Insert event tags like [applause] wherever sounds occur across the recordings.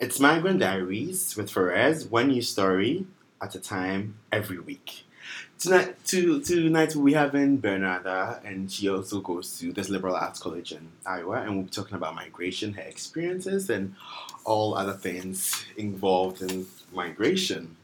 It's Migrant Diaries with Ferez, one new story at a time every week. Tonight, to, tonight we have in Bernarda, and she also goes to this liberal arts college in Iowa, and we'll be talking about migration, her experiences, and all other things involved in migration.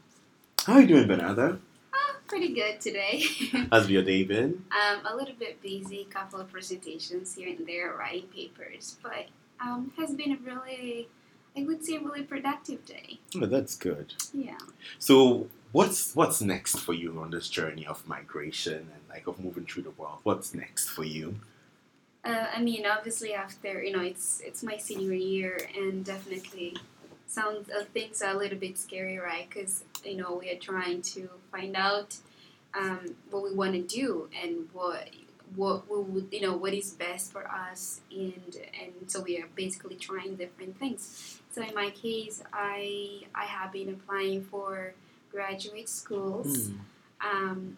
How are you doing, Bernarda? Oh, pretty good today. [laughs] How's your day been? um, a little bit busy, couple of presentations here and there, writing papers, but um, has been a really, I would say, a really productive day. Oh, that's good. Yeah. So, what's what's next for you on this journey of migration and like of moving through the world? What's next for you? Uh, I mean, obviously, after you know, it's it's my senior year, and definitely, some uh, things are a little bit scary, right? Because you know, we are trying to find out um, what we want to do and what what we would, you know, what is best for us, and and so we are basically trying different things. So in my case, I I have been applying for graduate schools. Hmm. Um,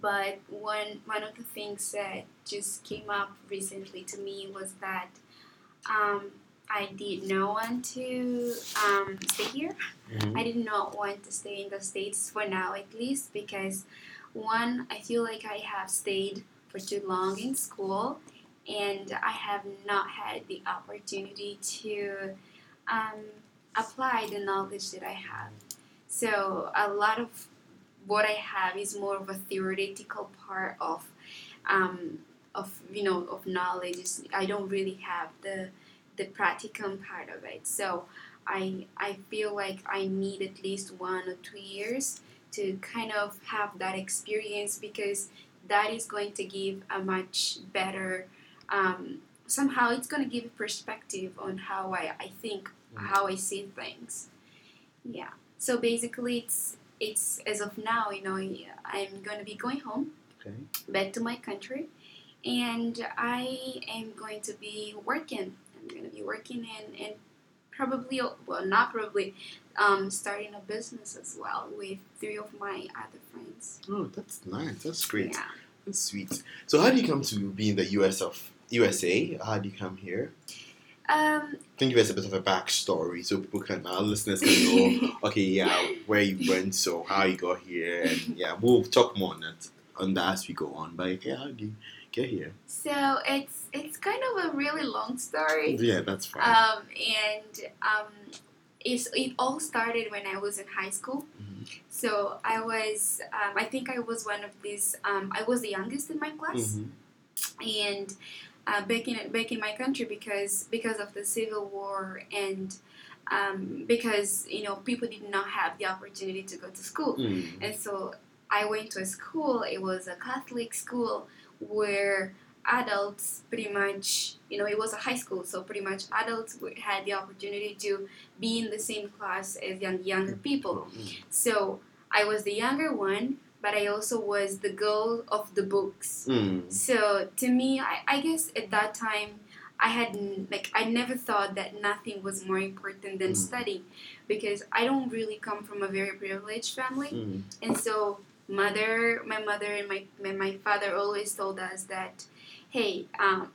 but one one of the things that just came up recently to me was that um, I did not want to um, stay here. Mhm. I did not want to stay in the states for now, at least, because one, I feel like I have stayed for too long in school, and I have not had the opportunity to um, apply the knowledge that I have. So a lot of what I have is more of a theoretical part of, um, of you know, of knowledge. It's- I don't really have the the practicum part of it. So I I feel like I need at least one or two years to kind of have that experience because that is going to give a much better. Um, somehow it's going to give a perspective on how I, I think, Mm. how I see things. Yeah. So basically, it's it's as of now, you know, I'm going to be going home Okay. back to my country, and I am going to be working. I'm going to be working and and probably well not probably um, starting a business as well with three of my other friends. Oh, that's nice. That's great. Yeah. That's sweet. So, how do you come to be in the US of USA? How do you come here? Um, you give us a bit of a backstory so people can, our listeners can know, [laughs] okay, yeah, where you went, so how you got here, and yeah, we'll talk more on that, on that as we go on. But yeah, how do you get here? so it's it's kind of a really long story. Yeah, that's fine. Um, and um, it's, it all started when I was in high school. Mhm. So I was, um, I think I was one of these. Um, I was the youngest in my class, Mhm. and uh, back in back in my country because because of the civil war and um, because you know people did not have the opportunity to go to school, Mm. and so I went to a school. It was a Catholic school where adults pretty much, you know, it was a high school, so pretty much adults had the opportunity to be in the same class as young younger people. So I was the younger one, but I also was the girl of the books. Mm. So to me, I, I guess at that time, I had like I never thought that nothing was more important than Mm. study, because I don't really come from a very privileged family, Mm. and so mother, my mother and my my, my father always told us that, hey, um,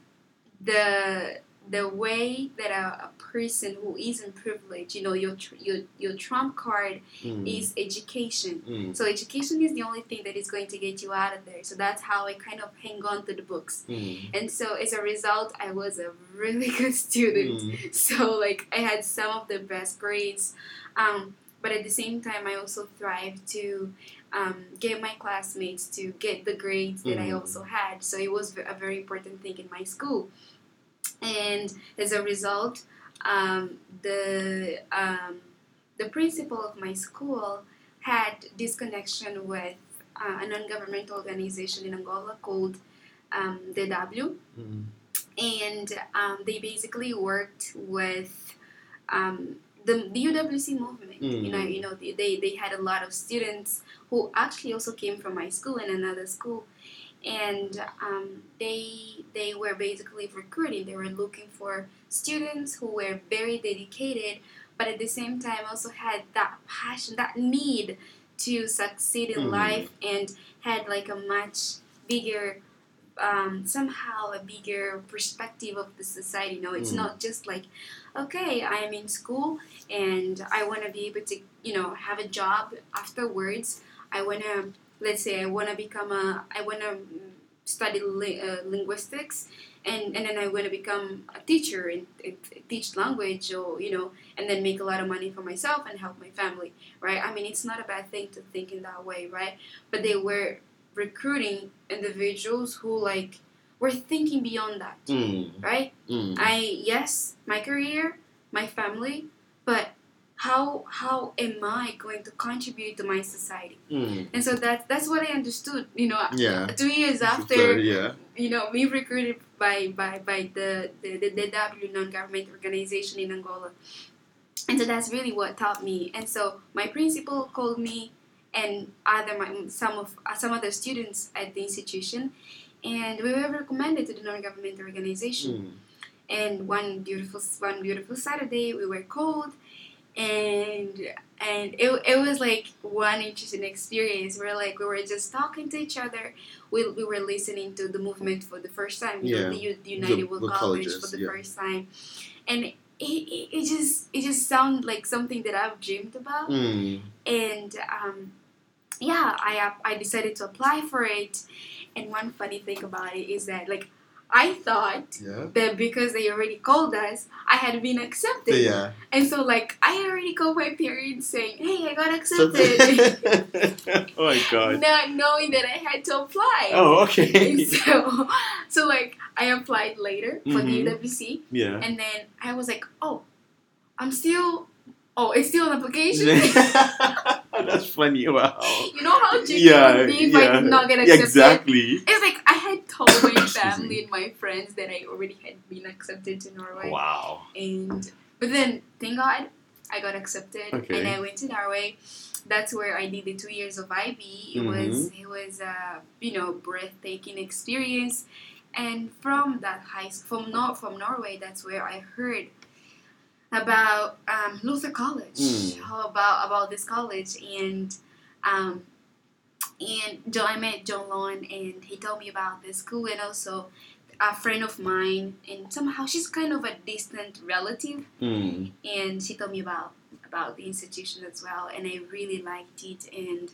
the the way that a, a person who isn't privileged, you know, your tr- your your trump card Mm. is education. Mm. So education is the only thing that is going to get you out of there. So that's how I kind of hang on to the books. Mm. And so as a result, I was a really [laughs] good student. Mm. So like I had some of the best grades. Um, but at the same time, I also thrived to um, get my classmates to get the grades that I Mm. also had. So it was a very important thing in my school. And as a result, um, the um, the principal of my school had this connection with uh, a non-governmental organization in Angola called um, DW, Mm. and um, they basically worked with um, the, the UWC movement. You know, Mm. you know, they, they, had a lot of students who actually also came from my school and another school, and um, they they were basically recruiting. They were looking for students who were very dedicated, but at the same time also had that passion, that need to succeed in Mm. life, and had like a much bigger um, somehow a bigger perspective of the society. No, it's Mm. not just like, okay, I am in school and I want to be able to, you know, have a job afterwards. I want to, let's say, I want to become a, I want to study li- uh, linguistics. And, and then I want to become a teacher and, and teach language or you know and then make a lot of money for myself and help my family right I mean it's not a bad thing to think in that way right but they were recruiting individuals who like were thinking beyond that Mm. right Mm. i yes my career my family but how how am i going to contribute to my society Mm. and so that that's what i understood you know Yeah. two years So, after yeah. you know we recruited by by by the the, the, the w non-government organization in angola and so that's really what taught me and so my principal called me and other my, some of some other students at the institution and we were recommended to the non-government organization Mm. and one beautiful one beautiful Saturday we were called and and it, it was like one interesting experience where like we were just talking to each other we, we were listening to the movement for the first time you know Yeah. the the United The- World the College colleges, for the yeah. first time and it, it, it just it just sounded like something that I've dreamed about Mm. and um, yeah, I I decided to apply for it. And one funny thing about it is that like I thought Yeah. that because they already called us, I had been accepted. Yeah. And so like I already called my parents saying, "Hey, I got accepted," [laughs] [laughs] [laughs] oh my god. not knowing that I had to apply. Oh, okay. And so, so like I applied later for Mhm. the UWC, yeah. and then I was like, "Oh, I'm still." Oh, it's still an application. [laughs] That's funny. Wow. You know how cheeky Yeah, would be if I yeah. did not get accepted? exactly. It's like I had told [laughs] my family and my friends that I already had been accepted to Norway. Wow. And but then thank God I got accepted Okay. and I went to Norway. That's where I did the two years of IB. It Mm-hmm. was it was a you know breathtaking experience. And from that high school, from Nor- from Norway, that's where I heard about um, Luther College, Mm. how about about this college, and um, and I met John Lon, and he told me about this school, and also a friend of mine, and somehow she's kind of a distant relative, Mm. and she told me about about the institution as well, and I really liked it, and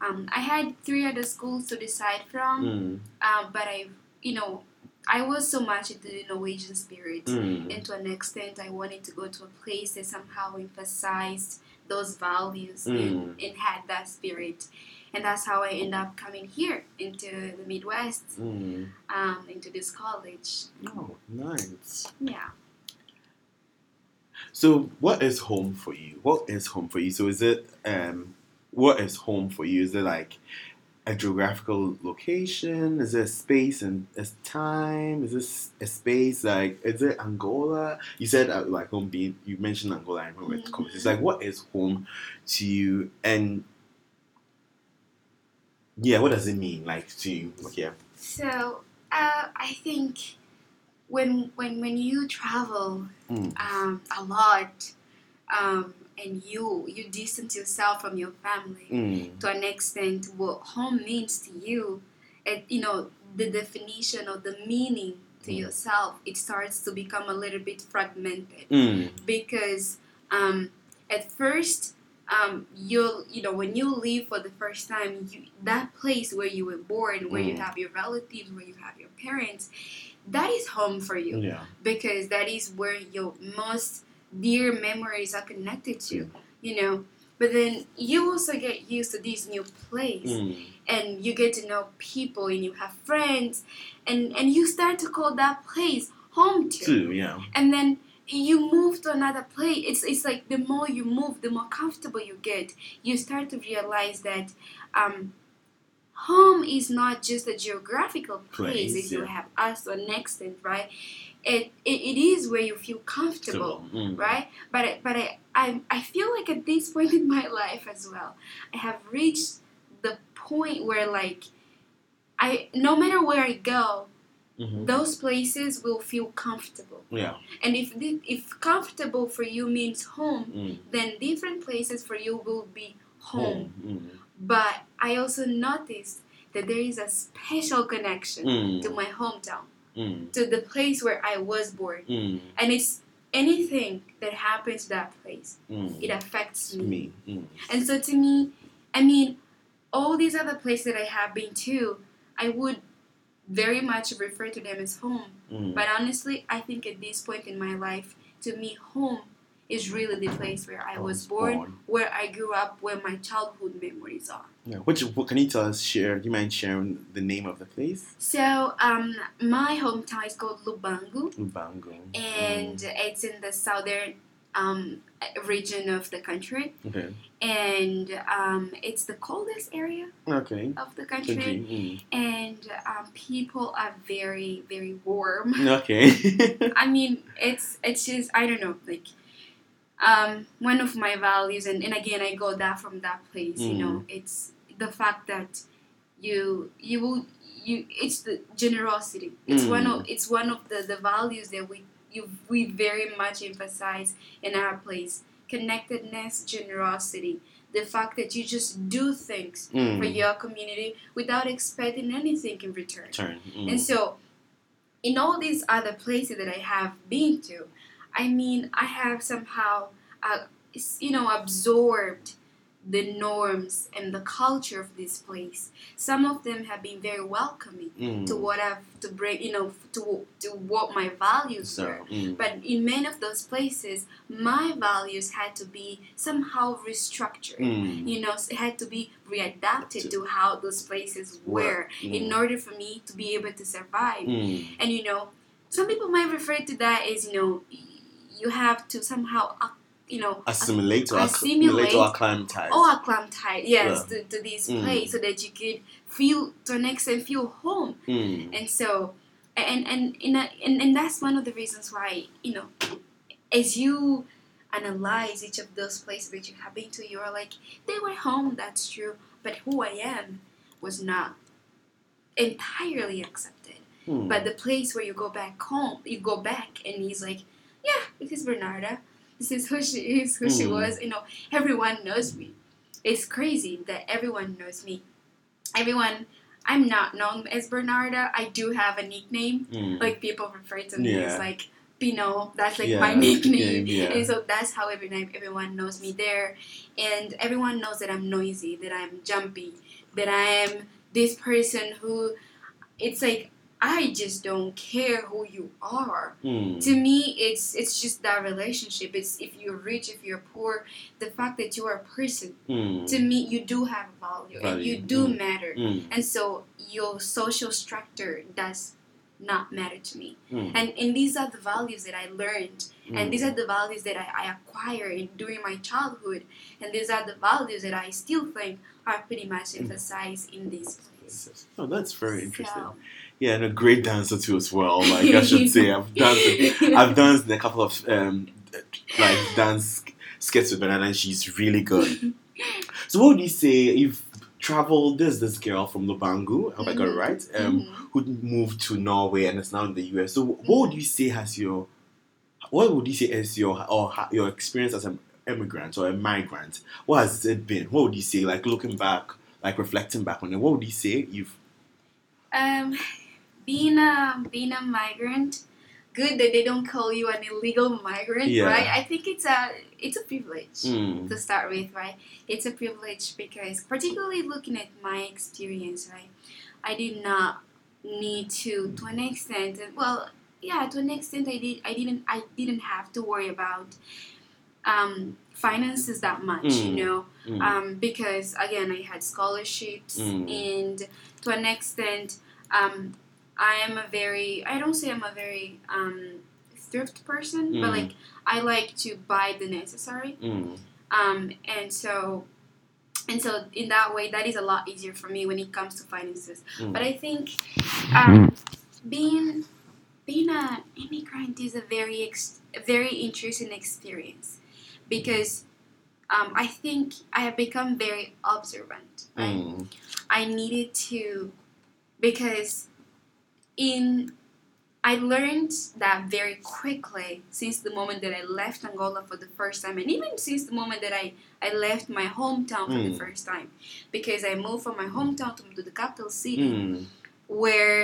um, I had three other schools to decide from, Mm. um, but I, you know, I was so much into the Norwegian spirit. Mm. And to an extent, I wanted to go to a place that somehow emphasized those values Mm. and, and had that spirit. And that's how I ended up coming here into the Midwest, Mm. um, into this college. Oh, nice. Yeah. So, what is home for you? What is home for you? So, is it um, what is home for you? Is it like a geographical location? Is it a space and a time? Is this a space like is it Angola? You said uh, like home being. You mentioned Angola. I remember it. Mhm. It's like what is home to you? And yeah, what does it mean like to you? Okay. So uh, I think when when when you travel Mm. um, a lot um, and you you distance yourself from your family, Mm. to an extent what home means to you and you know the definition or the meaning to Mm. yourself it starts to become a little bit fragmented Mm. because um, at first um, you'll you know when you leave for the first time you, that place where you were born where you Mm. have your relatives where you have your parents that is home for you Yeah. because that is where your most dear memories are connected to you know but then you also get used to this new place Mm. and you get to know people and you have friends and and you start to call that place home too Two. Yeah. and then you move to another place it's it's like the more you move the more comfortable you get you start to realize that um home is not just a geographical place, Place, if you have us or an extent right it, it it is where you feel comfortable Mm. right but I, but I, I I feel like at this point [laughs] in my life as well I have reached the point where like I no matter where I go Mhm. those places will feel comfortable Yeah. and if the, if comfortable for you means home Mm. then different places for you will be home Mm. but I also noticed that there is a special connection Mm. to my hometown, Mm. to the place where I was born. Mm. And it's anything that happens to that place, Mm. it affects me. Me. Mm. And so to me, I mean, all these other places that I have been to, I would very much refer to them as home. Mm. But honestly, I think at this point in my life, to me, home is really the place where I was born, where I grew up, where my childhood memories are. Yeah. Which what can you tell us? Share. Do you mind sharing the name of the place? So, um, my hometown is called Lubangu, Lubango. and it's in the southern um, region of the country, Mm. Okay. and um, it's the coldest area Okay. of the country. Okay. and um, people are very very warm Mm. Okay. [laughs] i mean it's it's just i don't know like um, one of my values and, and again i got that from that place you know it's the fact that you you will you it's the generosity it's one of it's one of the, the values that we you we very much emphasize in our place connectedness generosity the fact that you just do things for Mm. your community without expecting anything in return. Turn. Mm. And so, in all these other places that I have been to, I mean, I have somehow, uh, you know, absorbed the norms and the culture of this place. Some of them have been very welcoming Mm. to what I've to bring, you know, to to what my values So. were. Mm. But in many of those places, my values had to be somehow restructured Mm. you know, it had to be readapted to how those places were Mm. in order for me to be able to survive. Mm. And you know, some people might refer to that as you know, you have to somehow, uh, you know, Assimilate or assimilate or acclimatize. or acclimatize, yes, Yeah. to, to this Mm. place so that you could feel to an extent feel home. Mm. And so, and and in a, and, and that's one of the reasons why you know, as you analyze each of those places that you have been to, you're like, they were home, that's true, but who I am was not entirely accepted. Mm. But the place where you go back home, you go back, and he's like, yeah, this is Bernarda. [laughs] This is who she is, who she Mm. was. You know, everyone knows me. It's crazy that everyone knows me. Everyone, I'm not known as Bernarda. I do have a nickname. Mm. Like people refer to me Yeah. as like Pino. That's like Yeah, my [laughs] nickname. yeah. And so that's how everyone everyone knows me there. And everyone knows that I'm noisy, that I'm jumpy, that I am this person who it's like I just don't care who you are. Mm. To me it's it's just that relationship. It's if you're rich, if you're poor, the fact that you are a person, Mm. to me you do have value, and you do mm. matter. Mm. And so your social structure does not matter to me. Mm. And and these are the values that I learned and these are the values that I, I acquired in, during my childhood and these are the values that I still think are pretty much emphasized in these places. Oh, that's very interesting. So- Yeah, and a great dancer too as well. Like I should [laughs] say, I've danced. [laughs] I've danced in a couple of um, like dance skits with Banana, and she's really good. So, what would you say you've traveled? There's this girl from Lubangu. I hope I got it Mhm. right. Um, Mhm. who moved to Norway and is now in the US. So, what would you say has your what would you say is your or your experience as an immigrant or a migrant? What has it been? What would you say, like looking back, like reflecting back on it? What would you say you've Um, being a being a migrant, good that they don't call you an illegal migrant, Yeah. right? I think it's a it's a privilege. Mm, to start with, right? It's a privilege because, particularly looking at my experience, right, I did not need to, to an extent. Well, yeah, to an extent, I did. I didn't. I didn't have to worry about um, finances that much, Mm. you know, mm, um, because again, I had scholarships, Mm. and to an extent, um, I am a very. I don't say I'm a very um, thrift person, but Mm. like I like to buy the necessary mm, um, and so and so in that way that is a lot easier for me when it comes to finances Mm. but i think um, being being an immigrant is a very ex- very interesting experience because um, i think i have become very observant right mm, i needed to because in I learned that very quickly since the moment that I left Angola for the first time, and even since the moment that I, I left my hometown for the Mm. first time, because I moved from my hometown to, the capital city, Mm. where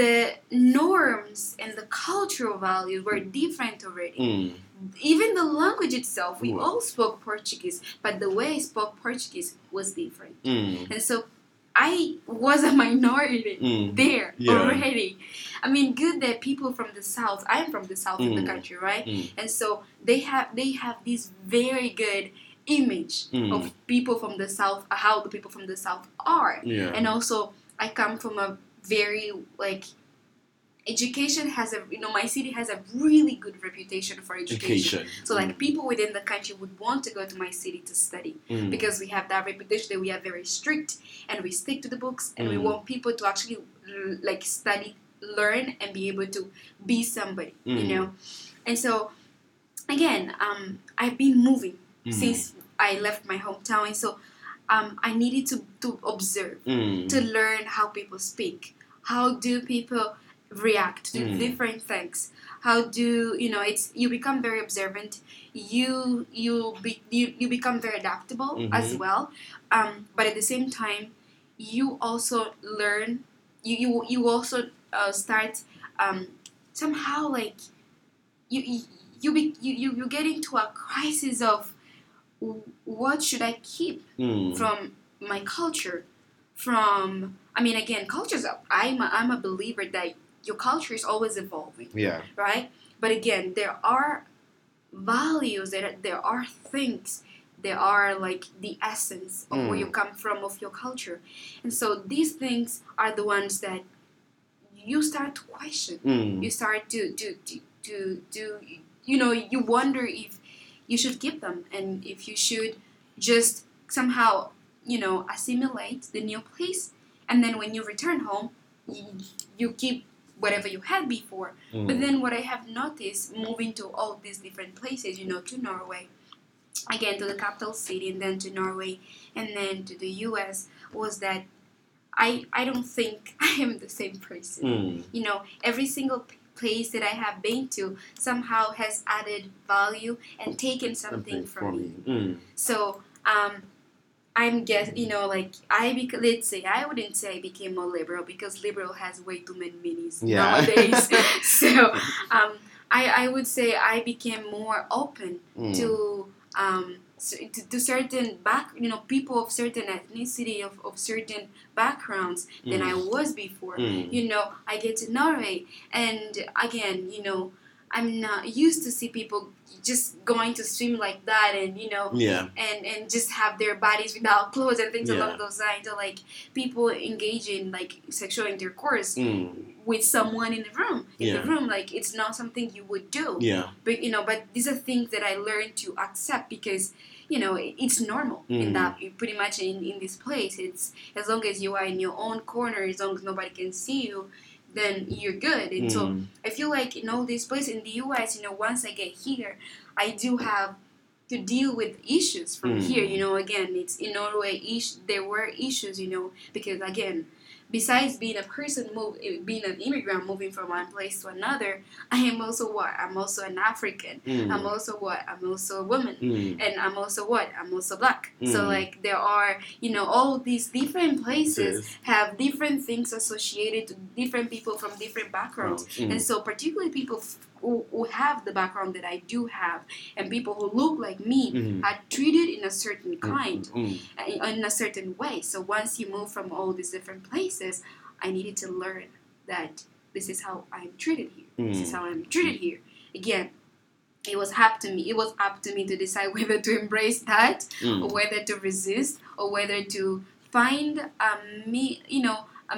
the norms and the cultural values were different already. Mm. Even the language itself, we Wow. all spoke Portuguese, but the way I spoke Portuguese was different. Mm. And so I was a [laughs] minority Mm. there Yeah. already. I mean, good that people from the south. I'm from the south of the Mm. country, right? Mm. And so they have they have this very good image Mm. of people from the south, how the people from the south are, Yeah. and also I come from a very like education has a you know my city has a really good reputation for education. Education. So like people within the country would want to go to my city to study Mm. because we have that reputation that we are very strict and we stick to the books and we Mm. want people to actually like study learn and be able to be somebody you Mm. know and so again um, i've been moving Mm. since i left my hometown and so um, i needed to, to observe Mm. to learn how people speak how do people react to Mm. different things how do you know it's you become very observant you you be, you, you become very adaptable as Mhm. well um, but at the same time you also learn you you, you also uh, start um, somehow like you you you, be, you you you get into a crisis of what should I keep Mm. from my culture from i mean again cultures i'm a, I'm a believer that your culture is always evolving Yeah. right but again there are values there there are things there are like the essence of where Mm. you come from of your culture and so these things are the ones that you start to question Mm. you start to to to to, to you know you wonder if you should keep them and if you should just somehow you know assimilate the new place and then when you return home you keep whatever you had before Mm. but then what i have noticed moving to all these different places you know to norway again to the capital city and then to norway and then to the us was that i i don't think [laughs] i am the same person Mm. you know every single place that i have been to somehow has added value and taken something, from me Mm. so um i'm guess you know like i bec- let's say i wouldn't say i became more liberal because liberal has way too many meanings Yeah. nowadays [laughs] [laughs] so um I, I would say I became more open Mm. to um to, to certain back you know people of certain ethnicity of, of certain backgrounds than I was before Mm. you know i get to norway and again you know i'm not used to see people just going to swim like that and you know Yeah. and and just have their bodies without [laughs] clothes and things Yeah. along those lines or like people engage in like sexual intercourse Mm. with someone in the room in Yeah. the room like it's not something you would do Yeah. but you know but these are things that i learned to accept because you know it's normal in Mm. that pretty much in, in this place it's as long as you are in your own corner as long as nobody can see you then you're good and so Mm. I feel like in all these places in the US, you know, once I get here, I do have to deal with issues from Mm. here. You know, again, it's in Norway. Ish, there were issues, you know, because again, besides being a person, move, eh, being an immigrant moving from one place to another, I am also what? I'm also an African. Mm. I'm also what? I'm also a woman. Mm. And I'm also what? I'm also black. So Mm. like there are, you know, all these different places Sis. have different things associated to different people from different backgrounds. Mm. And so, particularly people who, who have the background that I do have, and people who look like me, Mm. are treated in a certain kind, Mm. uh, in a certain way. So, once you move from all these different places, I needed to learn that this is how I'm treated here. This is Mm. how I'm treated here. Again, it was up to me. It was up to me to decide [laughs] whether to embrace that Mm. or whether to resist or whether to find a me you know a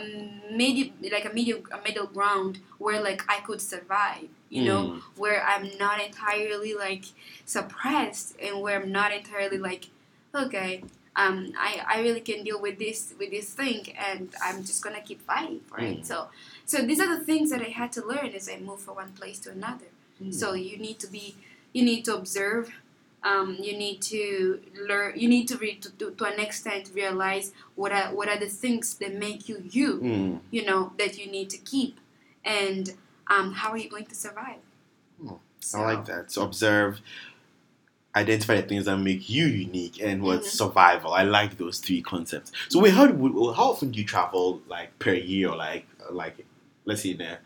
medium like a medium a middle ground where like I could survive you know Mm. where I'm not entirely like suppressed and where I'm not entirely like okay um I, I really can deal with this with this thing and I'm just gonna keep fighting for it Mm. so so these are the things that I had to learn as I move from one place to another Mm. so you need to be, you need to observe. Um, you need to learn. You need to, re- to, to to an extent realize what are what are the things that make you you. Mm. You know that you need to keep, and um, how are you going to survive? Hmm. I like that. So observe, identify the things that make you unique, and what's Mhm. survival. I like those three concepts. So wait, how do, how often do you travel like per year, or like like let's say in a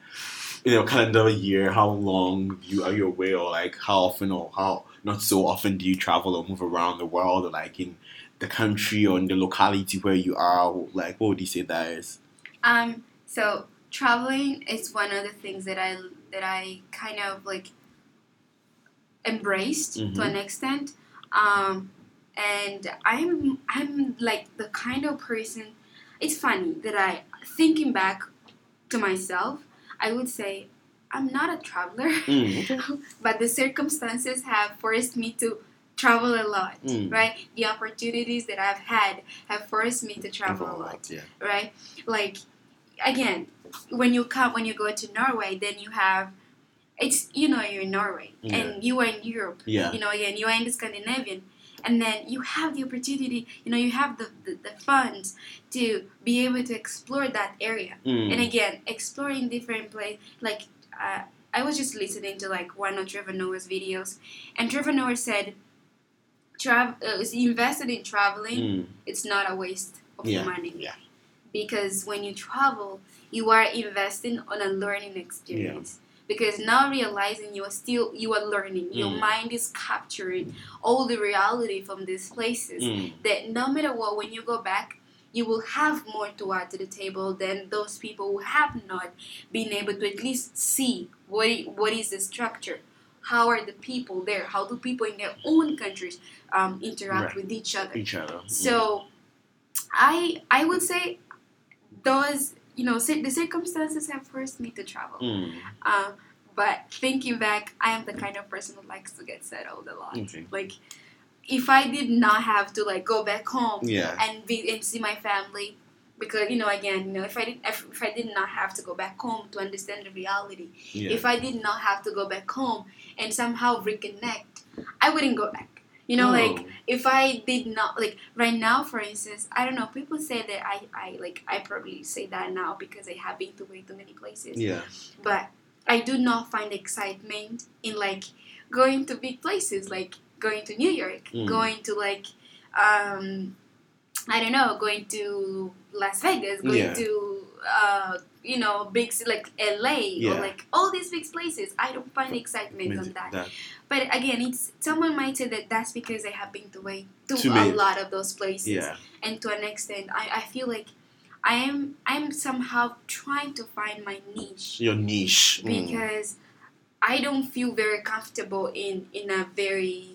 you know calendar year? How long you are you away, or like how often, or how not so often do you travel or move around the world, or like in the country or in the locality where you are? Like what would you say that is? Um, so traveling is one of the things that I that I kind of like embraced to Mhm. an extent. Um, and I'm I'm like the kind of person. It's funny that I thinking back to myself, I would say I'm not a traveler, Mm, [laughs] okay. but the circumstances have forced me to travel a lot. Mm. Right, the opportunities that I've had have forced me to travel a lot Yeah. right? Like again, when you come when you go to Norway, then you have it's you know you're in Norway Yeah. and you are in Europe. Yeah. You know again you are in the Scandinavian, and then you have the opportunity. You know you have the the, the funds to be able to explore that area. Mm. And again, exploring different place like. Uh, I was just listening to like one of Trevor Noah's videos, and Trevor Noah said, "Travel, uh, he invested in traveling Mm. it's not a waste of Yeah, money. yeah. Because when you travel, you are investing on a learning experience. Because now realizing you are still you are learning, your Mm. mind is capturing all the reality from these places. Mm. That no matter what, when you go back, you will have more to add to the table than those people who have not been able to at least see what what is the structure. How are the people there? How do people in their own countries um, interact Right. with each other? Each other. Mm. So, I I would say those you know the circumstances have forced me to travel. Mm. Uh, but thinking back, I am the kind of person who likes to get settled a lot. Okay. Like, if I did not have to like go back home Yeah. and be and see my family, because you know again you know if I did if, if I did not have to go back home to understand the reality, Yeah. if I did not have to go back home and somehow reconnect, I wouldn't go back. You know, like Oh. if I did not like right now, for instance, I don't know. People say that I, I like I probably say that now because I have been to way too many places. Yeah. But I do not find excitement in like going to big places, like going to New York, Mm. going to like um, I don't know, going to Las Vegas, going Yeah. to uh, you know big like LA Yeah. or like all these big places. I don't find excitement on that. That- But again, it's someone might say that that's because I have been to way to a lot of those places, Yeah. and to an extent, I, I feel like I am I'm somehow trying to find my niche Your niche. Mm. because I don't feel very comfortable in in a very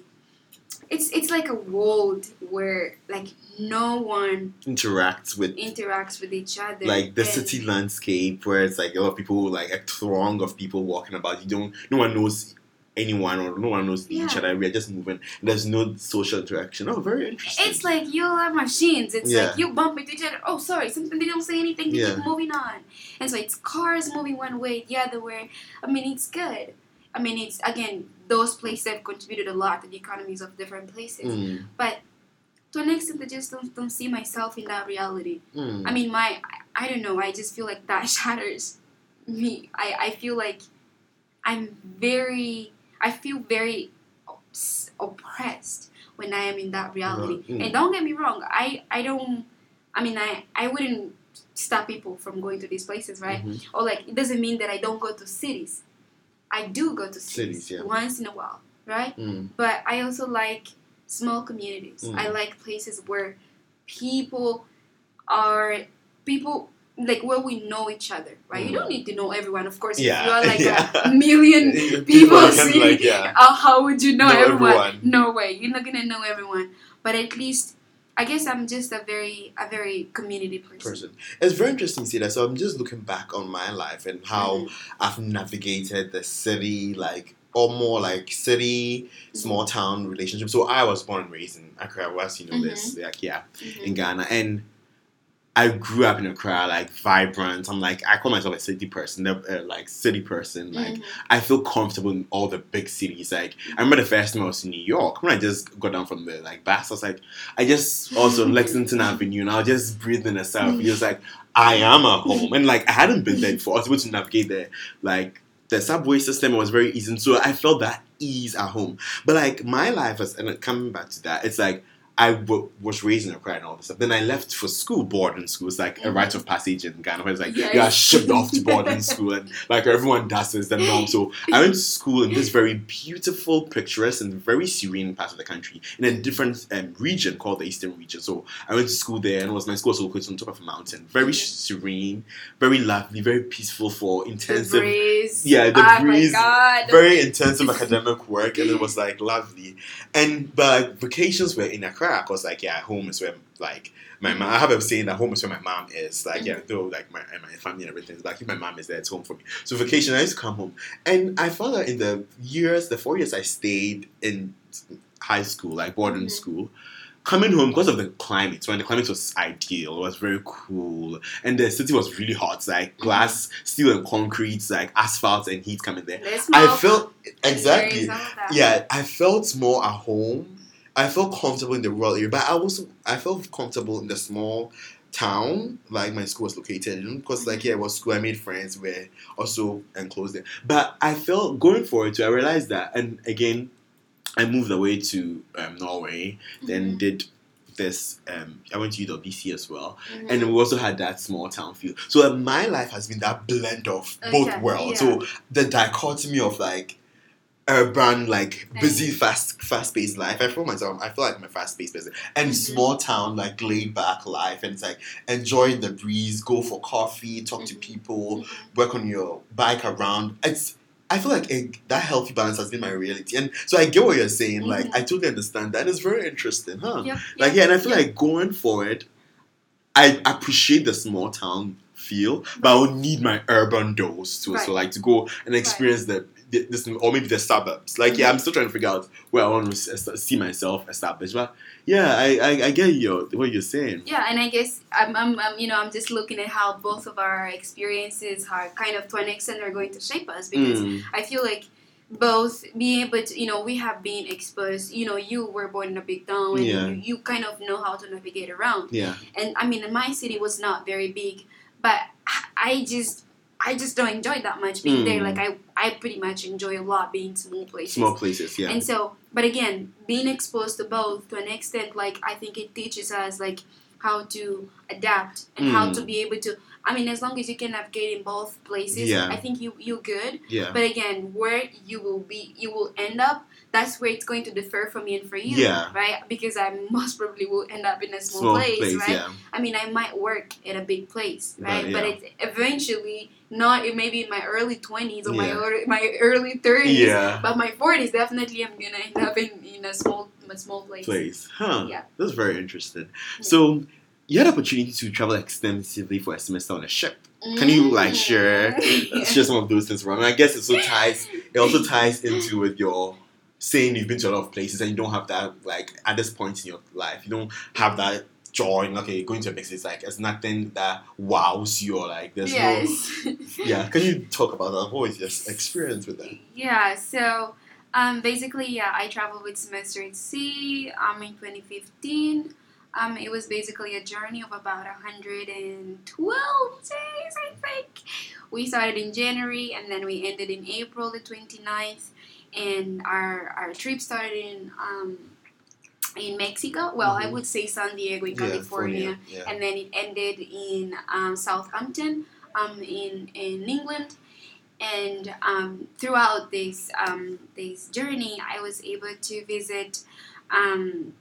it's it's like a world where like no one Interacts with interacts with each other like the city landscape where it's like a lot of people like a throng of people walking about. You don't no one knows anyone or no one knows each other. We are just moving. There's no social interaction. Oh, very interesting. It's like you are machines. It's Yeah. like you bump into each other. Oh, sorry, something they don't say anything. They Yeah. keep moving on, and so it's cars moving one way, the other way. I mean, it's good. I mean, it's again those places have contributed a lot to the economies of different places. Mm, To an extent, I just don't don't see myself in that reality. mm. I mean, my I, don't know. I just feel like that [laughs] shatters me. I I feel like I'm very. I feel very ops- oppressed when I am in that reality. Mm. And don't get me wrong. I I don't. I mean, I I wouldn't stop people from going to these places, right? Mhm. Or like it doesn't mean that I don't go to cities. I do go to cities, Cities, yeah. once in a while, right? Mm, but I also like small communities. Mm. I like places where people are people like where we know each other, right? You Mm. don't need to know everyone, of course. Yeah, If you are like [laughs] yeah. a million [laughs] People people, are kind of see, like, yeah. uh, how would you know, Know everyone? everyone. No way, you're not gonna know everyone. But at least, I guess I'm just a very a very community person. person. It's very interesting to see that. So I'm just looking back on my life and how Mhm. I've navigated the city, like or more like city, small town relationship. So I was born and raised in Accra, West. You know this, like yeah, Mhm. in Ghana, and I grew up in Accra, like vibrant. I'm like I call myself a city person, uh, like city person. Like Mhm. I feel comfortable in all the big cities. Like I remember the first time I was in New York when I just got down from the like bus. I was like, I just also [laughs] Lexington Avenue, and I was just breathing myself. It was like I am at home, [laughs] and like I hadn't been there before. I was able to navigate there, like the subway system was very easy, and so I felt that ease at home. But like my life was, and coming back to that, it's like I w- was raised in Accra and all this stuff. Then I left for school, boarding school. It's like a Mhm. rite of passage in Ghana. Where it's like Yes. you are shipped off to boarding [laughs] school, and like everyone does is the norm. So I went to school in this very beautiful, picturesque, and very serene part of the country in a different um, region called the Eastern Region. So I went to school there, and it was my school was located on top of a mountain, very serene, very lovely, very peaceful for The intensive breeze. Yeah, the oh breeze, my god. very intensive [laughs] academic work and it was like lovely and but vacations were in Accra because like yeah home is where like my mom I have a saying that home is where my mom is like yeah though like my and my family and everything like if my mom is there it's home for me so vacation I used to come home and I found that in the years the four years I stayed in high school like boarding Mhm. school coming home because of the climate when the climate was ideal it was very cool and the city was really hot like glass steel and concrete like asphalt and heat coming there I felt exactly. there is all of that. Yeah, I felt more at home. I felt comfortable in the rural area, but I also I felt comfortable in the small town like my school was located in because like yeah it was school I made friends were also enclosed there but I felt going forward to I realized that and again I moved away to um, Norway then Mhm. did this um, I went to UWC as well Mhm. and we also had that small town feel. So uh, my life has been that blend of both worlds. yeah. So the dichotomy of like urban, like busy, fast, fast-paced life. I feel myself. I feel like I'm a fast-paced person, and Mhm. small town, like laid-back life, and it's like enjoying the breeze, go for coffee, talk to Mhm. people, Mhm. work on your bike around. It's I feel like it, that healthy balance has been my reality, and so I get what you're saying. Like Mhm. I totally understand that. It's very interesting, huh? Yep, Like yeah, and I feel yep. like going forward, I appreciate the small town feel, but I would need my urban dose too. So like to go and experience the, the this or maybe the suburbs. Like yeah. I'm still trying to figure out where I want to see myself established. But yeah, I I, I get your what you're saying. Yeah, and I guess I'm, I'm, I'm, you know, I'm just looking at how both of our experiences are kind of to an extent are going to shape us because Mm, I feel like both being able to, you know, we have been exposed. You know, you were born in a big town and Yeah. you, you kind of know how to navigate around. yeah, And I mean, my city was not very big, but I just. I just don't enjoy that much being there. Mm. Like I, I pretty much enjoy a lot being small places. small places. Yeah, And so, but again, being exposed to both to an extent, like I think it teaches us like how to adapt and how Mm. to be able to. I mean, as long as you can navigate in both places, Yeah. I think you you're good. yeah, But again, where you will be, you will end up. That's where it's going to differ for me and for you, Yeah. right? Because I most probably will end up in a small, small place, place. right? Yeah, I mean, I might work in a big place, But, right? But yeah. it's eventually not. It may be in my early twenties or my early, my early thirties. yeah. But my forties definitely I'm gonna end up in, in a small a small place. Place, huh? Yeah. That's very interesting. So you had opportunity to travel extensively for a semester on a ship. Can you like share Mm. [laughs] share some of those things around? And I guess it also ties it also ties into with your saying you've been to a lot of places and you don't have that like at this point in your life you don't have that joy in okay going to a city it's like it's nothing that wows you or like there's yes. no [laughs] yeah can you [laughs] talk about that what was your experience with that yeah. So um, basically, yeah, I traveled with Semester at Sea um, in 2015. Um, it was basically a journey of about 112 days, I think. We started in January and then we ended in April the 29th. And our, our trip started in um, in Mexico. Well, I Mhm. would say San Diego in Yeah, California. yeah and then it ended in um, Southampton, um, in in England, and um, throughout this um, this journey, I was able to visit um,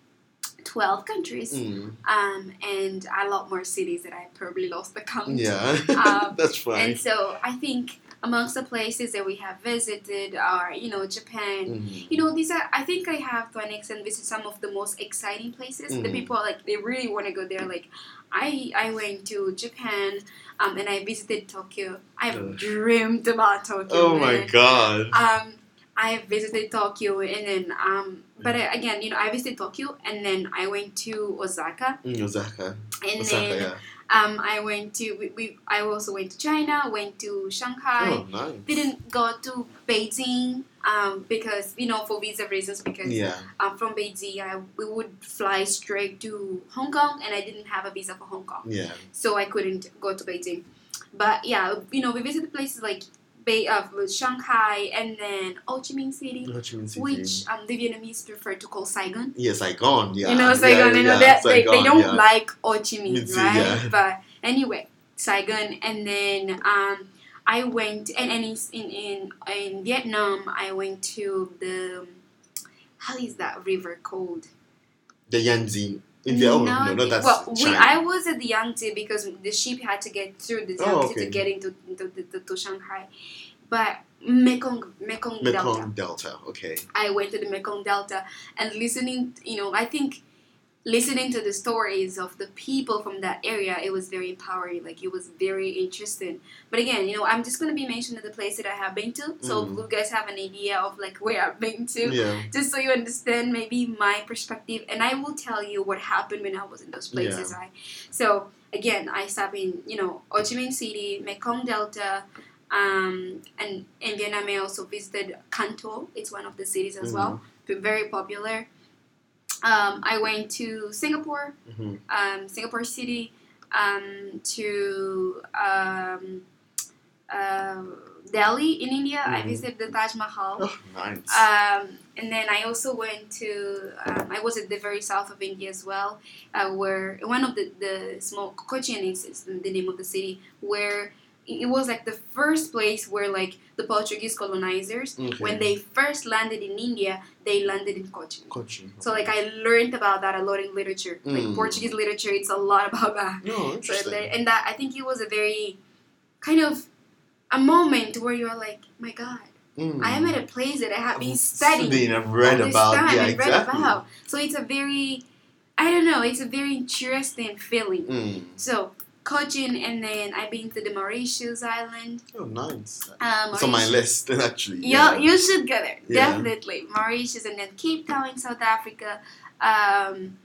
twelve countries, Mm, um, and a lot more cities that I probably lost the count. yeah Um, [laughs] that's fine And so I think amongst the places that we have visited are you know Japan, Mhm. you know, these are. I think I have to an extent visit some of the most exciting places. The Mhm. people like they really want to go there. Like, I I went to Japan, um, and I visited Tokyo. I've Ugh. dreamed about Tokyo. oh my god Um, I visited Tokyo, and then um, but uh, again, you know, I visited Tokyo, and then I went to Osaka, Mm, Osaka and Osaka then yeah um, I went to we, we I also went to China, went to Shanghai. Oh nice. Didn't go to Beijing um, because you know for visa reasons because yeah. um, from Beijing I, we would fly straight to Hong Kong and I didn't have a visa for Hong Kong. Yeah. So I couldn't go to Beijing. But yeah you know we visited places like Bay of Shanghai, and then Ho Chi Minh City, Ho Chi Minh City. which um, the Vietnamese prefer to call Saigon. yeah, Saigon. Yeah, you know, yeah, Saigon. you know yeah, that they, they don't yeah. like Ho Chi Minh, Me too, right? yeah. But anyway, Saigon, and then um, I went and, and in, in in in Vietnam, I went to the how is that river called? the Oh, no, no, that's well, we, I was at the Yangtze because the ship had to get through the oh, Yangtze Oh, okay. to get into to, to, Shanghai. But Mekong Mekong, Delta. Mekong Delta. Okay. I went to the Mekong Delta and listening, you know, I think listening to the stories of the people from that area, it was very empowering. Like it was very interesting. But again, you know, I'm just gonna be mentioning the place that I have been to, so Mm. you guys have an idea of like where I've been to, Yeah. just so you understand maybe my perspective, and I will tell you what happened when I was in those places, right? So again, I stopped in, you know, Ho Chi Minh City, Mekong Delta. Um, and in Vietnam, I also visited Can Tho. It's one of the cities as well very popular. Um, I went to Singapore, hmm um, Singapore City, um, to um, uh, Delhi in India. I Mhm. visited the Taj Mahal. Oh, nice. Um, and then I also went to, um, I was at the very south of India as well, uh, where one of the, the small, Cochin is, is the name of the city, where it was like the first place where like the Portuguese colonizers, okay. when they first landed in India, they landed in Cochin. Cochin. So like I learned about that a lot in literature, like Mm. Portuguese literature. It's a lot about that. No, interesting. there- and that I think it was a very kind of a moment where you're like, my God, Mm. I am at a place that I have been I've studying I've read about. time yeah, read exactly. about. So it's a very, I don't know, it's a very interesting feeling. Mm. So Cochin, and then I've been to the Mauritius Island. Oh, nice. Um, It's on my list, [laughs] actually. Yeah, you should go there. Yeah. Definitely. Mauritius and then Cape Town in South Africa, um,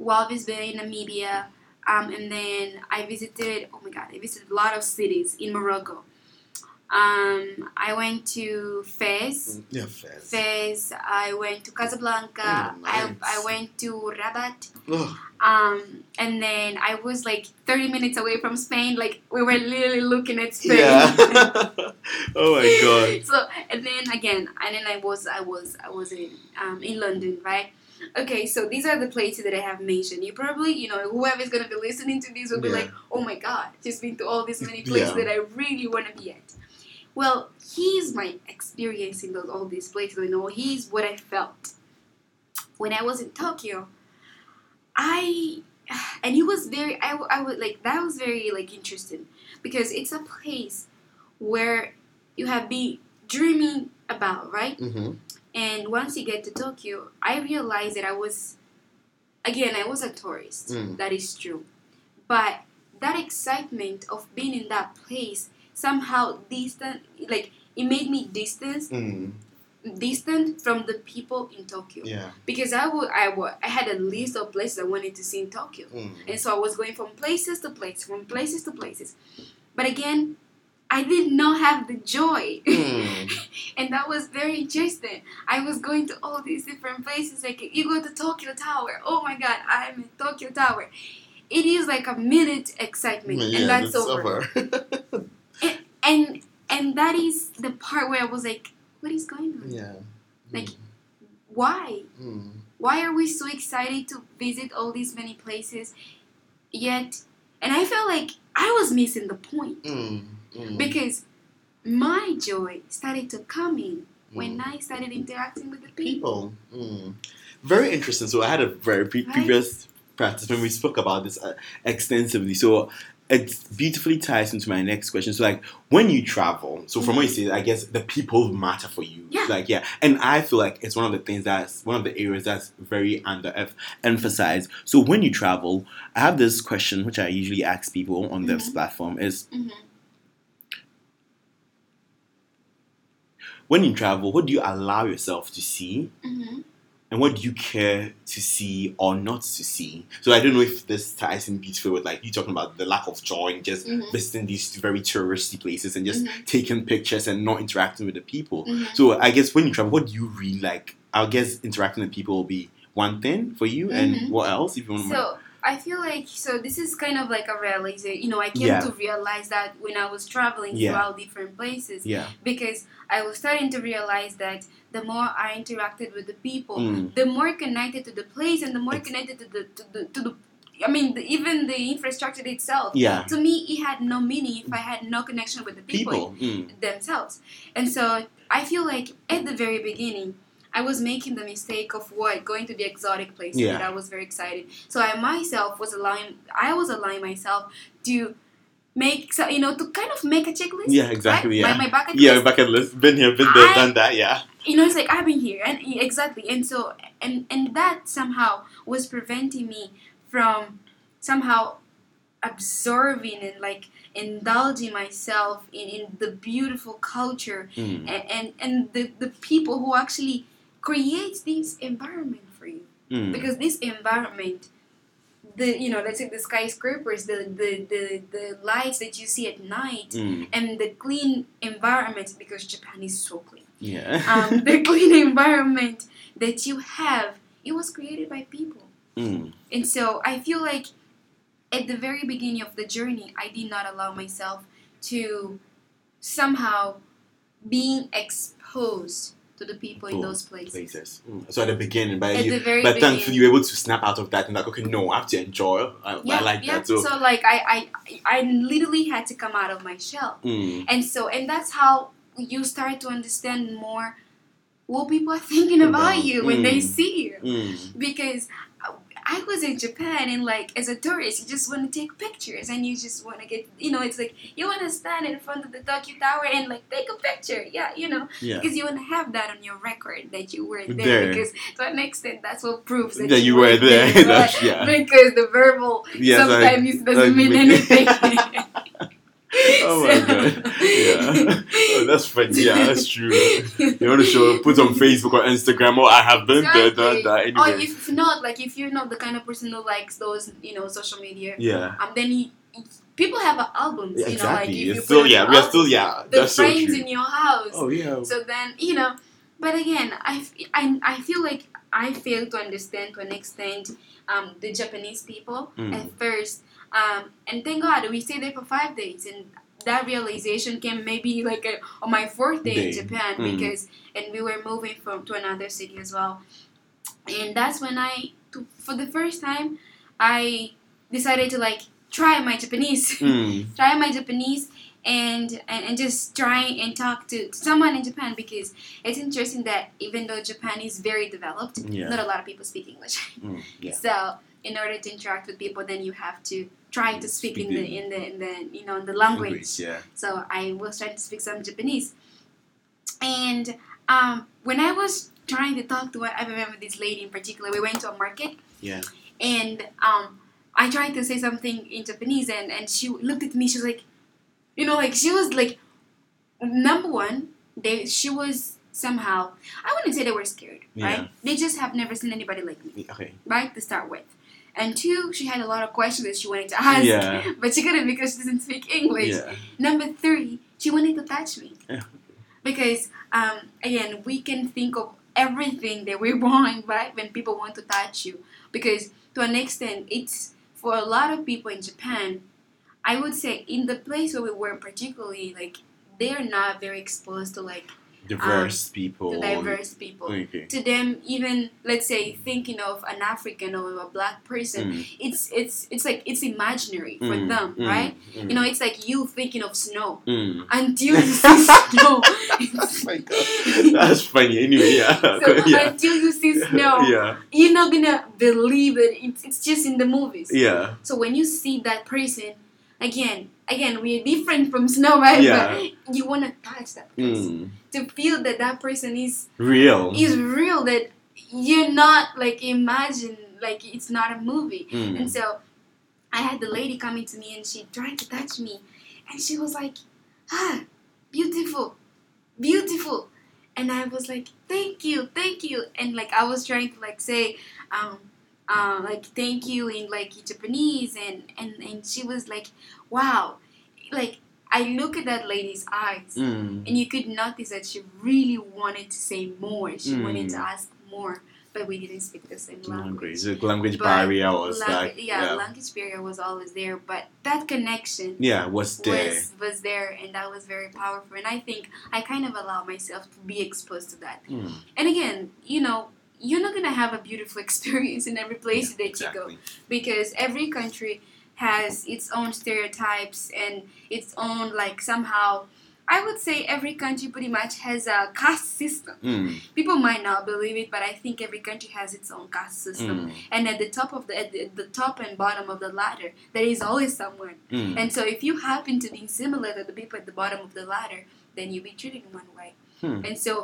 Walvis Bay in Namibia, um, and then I visited, oh my god, I visited a lot of cities in Morocco. Um, I went to Fez. Yeah, Fez. Fez, I went to Casablanca, Oh, I, nice. I went to Rabat, um, and then I was like 30 minutes away from Spain, like we were literally looking at Spain. yeah. [laughs] [laughs] oh my god. so and then again and then i was i was i was in um, in london right okay so these are the places that i have mentioned you probably you know whoever's going to be listening to this will be Yeah. like oh my god she's been to all these many places Yeah. that i really want to be at well he's my experience in those all these places you know he's what i felt when i was in tokyo i and it was very I, I would like that was very like interesting because it's a place where you have been dreaming about right Mm-hmm. and once you get to tokyo i realized that i was again i was a tourist Mm. that is true but that excitement of being in that place somehow distant like it made me distance Mm. distant from the people in tokyo Yeah. because i would i would i had a list of places i wanted to see in tokyo Mm. and so I was going from places to places, from places to places. But again, I did not have the joy. Mm. [laughs] and that was very interesting. I was going to all these different places. Like, you go to Tokyo Tower. Oh my god, I'm in Tokyo Tower. It is like a minute excitement, Yeah, and that's, over. [laughs] And and that is the part where I was like, what is going on? yeah. Like, Why? Mm. Why are we so excited to visit all these many places? Yet, and I felt like I was missing the point Mm. Mm. because my joy started to come in when Mm. I started interacting with the people. people. Mm. Very interesting. So I had a very pre- Right. previous practice when we spoke about this uh, extensively. So it beautifully ties into my next question. So like when you travel, so from what you say, I guess the people matter for you. Yeah. Like yeah, and I feel like it's one of the things that's one of the areas that's very under emphasized. So when you travel, I have this question which I usually ask people on this Mhm. platform is Mhm. when you travel, what do you allow yourself to see? Mhm. And what do you care to see or not to see? So I don't know if this ties in beautifully with like you talking about the lack of joy in just Mhm. visiting these very touristy places and just Mhm. taking pictures and not interacting with the people. Mhm. So I guess when you travel, what do you really like? I guess interacting with people will be one thing for you, and what else? If you want to, So I feel like so this is kind of like a realization. You know, I came Yeah. to realize that when I was traveling Yeah. throughout different places Yeah. because I was starting to realize that the more I interacted with the people, Mm. the more connected to the place and the more Ex- connected to the to the, to the I mean, the, even the infrastructure itself. Yeah. To me, it had no meaning if I had no connection with the people, People. Mm. themselves. And so I feel like at the very beginning, I was making the mistake of what going to the exotic places Yeah. that I was very excited. So I myself was allowing, I was allowing myself to make, so, you know, to kind of make a checklist. Yeah, exactly, right? yeah. My, my bucket Yeah, list bucket list. Been here, been there, I- done that. Yeah. you know, it's like I've been here, and exactly, and so, and and that somehow was preventing me from somehow absorbing and like indulging myself in, in the beautiful culture Mm. and and, and the, the people who actually create this environment for you Mm. because this environment the you know let's say the skyscrapers the the, the, the lights that you see at night Mm. and the clean environment because japan is so clean Yeah. um, [laughs] the clean environment that you have, it was created by people. mm. And so I feel like at the very beginning of the journey, I did not allow myself to somehow being exposed to the people in those places. Places. Mm. So at the beginning, but At you, the very but beginning. thankfully you were able to snap out of that and like, okay, no, I have to enjoy. I, I like that. So. so like I, I I literally had to come out of my shell. Mm. And so and that's how you start to understand more what people are [laughs] thinking about About- you when they mm. see you. Mm. because I was in Japan and like as a tourist, you just want to take pictures and you just want to get, you know, it's like you want to stand in front of the Tokyo Tower and like take a picture, yeah, you know, Yeah. because you want to have that on your record that you were there. There. Because to an extent, that's what proves that, That you were there. [laughs] right? That's- yeah. Because the verbal Yes, I- sometimes doesn't like, mean anything. [laughs] [laughs] Oh my god. Yeah. Oh, that's funny. Yeah, that's true. You want to show, put on Facebook or Instagram, oh, I have been there, done that. Or Anyway. if not, like if you're not the kind of person who likes those, you know, social media, Yeah. um, then you, people have albums, Yeah, you know, like exactly. if you still, yeah, we are still, yeah. the That's so frames true. in your house. Oh, yeah. So then, you know, but again, I, I, I feel like I fail to understand to an extent um, the Japanese people Mm. at first. Um, and thank God we stayed there for five days. And that realization came maybe like a, on my fourth day, in Japan Mm. because, and we were moving from to another city as well. And that's when I, to, for the first time, I decided to like try my Japanese [laughs] Mm. try my Japanese and, and and just try and talk to someone in Japan because it's interesting that even though Japan is very developed, Yeah. not a lot of people speak English. Mm. Yeah. [laughs] So in order to interact with people, then you have to try to speak, Speak in the in the in the you know in the language. Yeah. So I was trying to speak some Japanese, and um, when I was trying to talk to, I remember this lady in particular. We went to a market Yeah. and um, I tried to say something in Japanese, and, and she looked at me. She was like, you know, like she was like, number one, they she was somehow I wouldn't say they were scared, Yeah. right? They just have never seen anybody like me, Okay. right? To start with, and two, she had a lot of questions that she wanted to ask, Yeah. [laughs] but she couldn't because she doesn't speak English. Yeah. Number three, she wanted to touch me. Because um, again, we can think of everything that we [laughs] want, right? When people want to touch you, because to an extent, it's for a lot of people in Japan. I would say in the place where we were, particularly, like they're not very exposed to like Diverse people. to diverse people. Okay. To them, even let's say thinking of an African or a black person, Mm. it's it's it's like it's imaginary for Mm. them, Mm. right? Mm. You know, it's like you thinking of snow Mm. until [laughs] you see snow. [laughs] oh my god. That's funny. Anyway, yeah. [laughs] so yeah. until you see snow, Yeah. you're not gonna believe it it's, it's just in the movies. Yeah. So when you see that person, again, again, we're different from snow, [laughs] right? Yeah. But you wanna touch that person Mm. to feel that that person is Real. is real. That you're not like imagine like it's not a movie. Mm. And so I had the lady coming to me and she tried to touch me and she was like, ah, beautiful, beautiful. And I was like, thank you, thank you. And like I was trying to like say, um, uh, like thank you in like Japanese and, and, and she was like, wow. Like I look at that lady's eyes Mm. and you could notice that she really wanted to say more. She wanted to Mm. ask more but we didn't speak the same language. language. Language barrier was like yeah, yeah, language barrier was always there, but that connection yeah, was there. was was there, and that was very powerful. And I think I kind of allowed myself to be exposed to that. Mm, And again, you know, you're not gonna have a beautiful [laughs] experience in every place that you go because every country has its own stereotypes and its own like somehow. I would say every country pretty much has a caste system. Mm, People might not believe it, but I think every country has its own caste system. mm, And at the top of the at the, the top and bottom of the ladder, there is always someone. mm. And so if you happen to be similar to the people at the bottom of the ladder, then you'll be treated in one way. Hmm. And so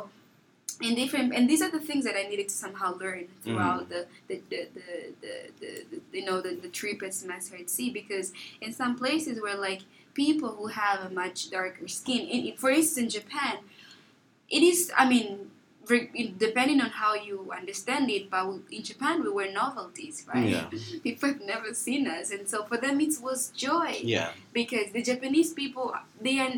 in different and these are the things that I needed to somehow learn Mm. throughout the, the, the, the, the, the, the you know the, the trip at semester at sea because in some places where like people who have a much darker skin in, for instance in Japan it is I mean re- depending on how you understand it but in Japan we were novelties right Yeah. [laughs] people have never seen us and so for them it was joy Yeah. because the Japanese people they are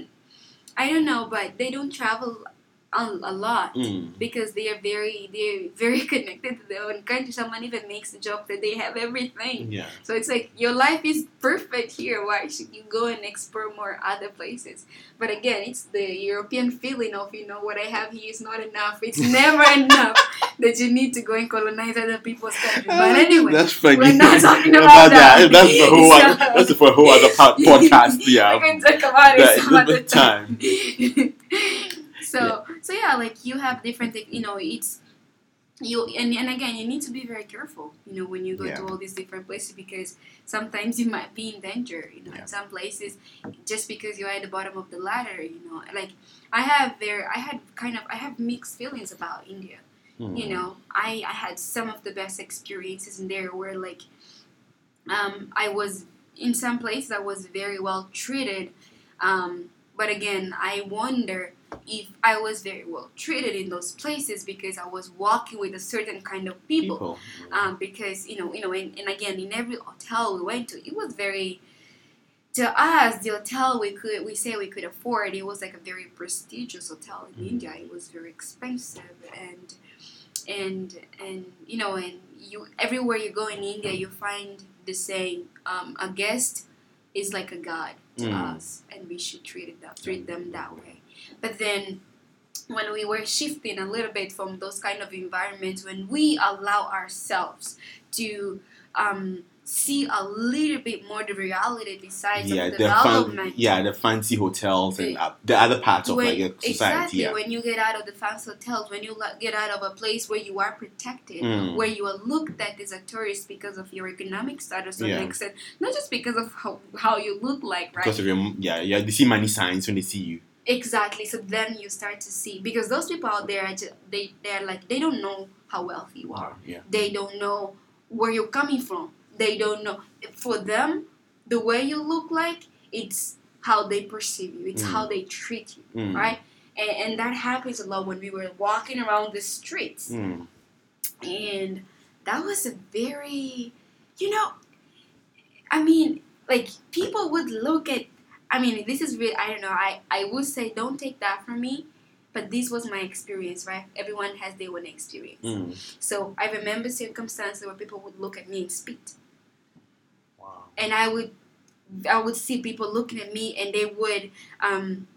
I don't know but they don't travel a, a lot Mm. because they are very they're very [laughs] connected to their own country someone even makes a joke that they have everything Yeah. so it's like your life is perfect here why should you go and explore more other places but again it's the European feeling of you know what I have here is not enough it's [laughs] never enough that you need to go and colonize other people's countries but anyway that's funny. we're not [laughs] talking about that. That's the whole. So- that's for a whole other po- podcast. Yeah. we can talk about it some other the time. so so yeah like you have different you know it's you and, and again you need to be very careful you know when you go Yeah. to all these different places because sometimes you might be in danger you know Yeah. in some places just because you're at the bottom of the ladder you know like i have there i had kind of i have mixed feelings about india Mm. you know I, I had some of the best experiences in there where like um, i was in some places i was very well treated um, but again i wonder if i was very well treated in those places because i was walking with a certain kind of people, People. Um, because you know you know and, and again in every hotel we went to it was very to us the hotel we could we say we could afford it was like a very prestigious hotel in Mhm. india it was very expensive and and and you know and you everywhere you go in india you find the saying um, a guest is like a god to Mm. us and we should treat it that treat them that way but then when we were shifting a little bit from those kind of environments when we allow ourselves to um, see a little bit more the reality besides Yeah, the the fan- yeah, the fancy hotels and The- uh, the other parts of like society. exactly Yeah. when you get out of the fancy hotels when you get out of a place where you are protected Mm. where you are looked at as a tourist because of your economic status to Yeah. an extent not just because of how, how you look like right Because of your yeah, yeah, they see money signs when they see you. Exactly so then you start to see because those people out there just, they they're like they don't know how wealthy you are Yeah. they don't know where you're coming from they don't know for them the way you look like it's how they perceive you it's Mm. how they treat you Mm. right and, and that happens a lot when we were walking around the streets Mm. and that was a very you know i mean like people would look at i mean this is really i don't know i i would say don't take that from me but this was my experience right everyone has their own experience Mm. so i remember circumstances where people would look at me and spit Wow. and i would i would see people looking at me and they would um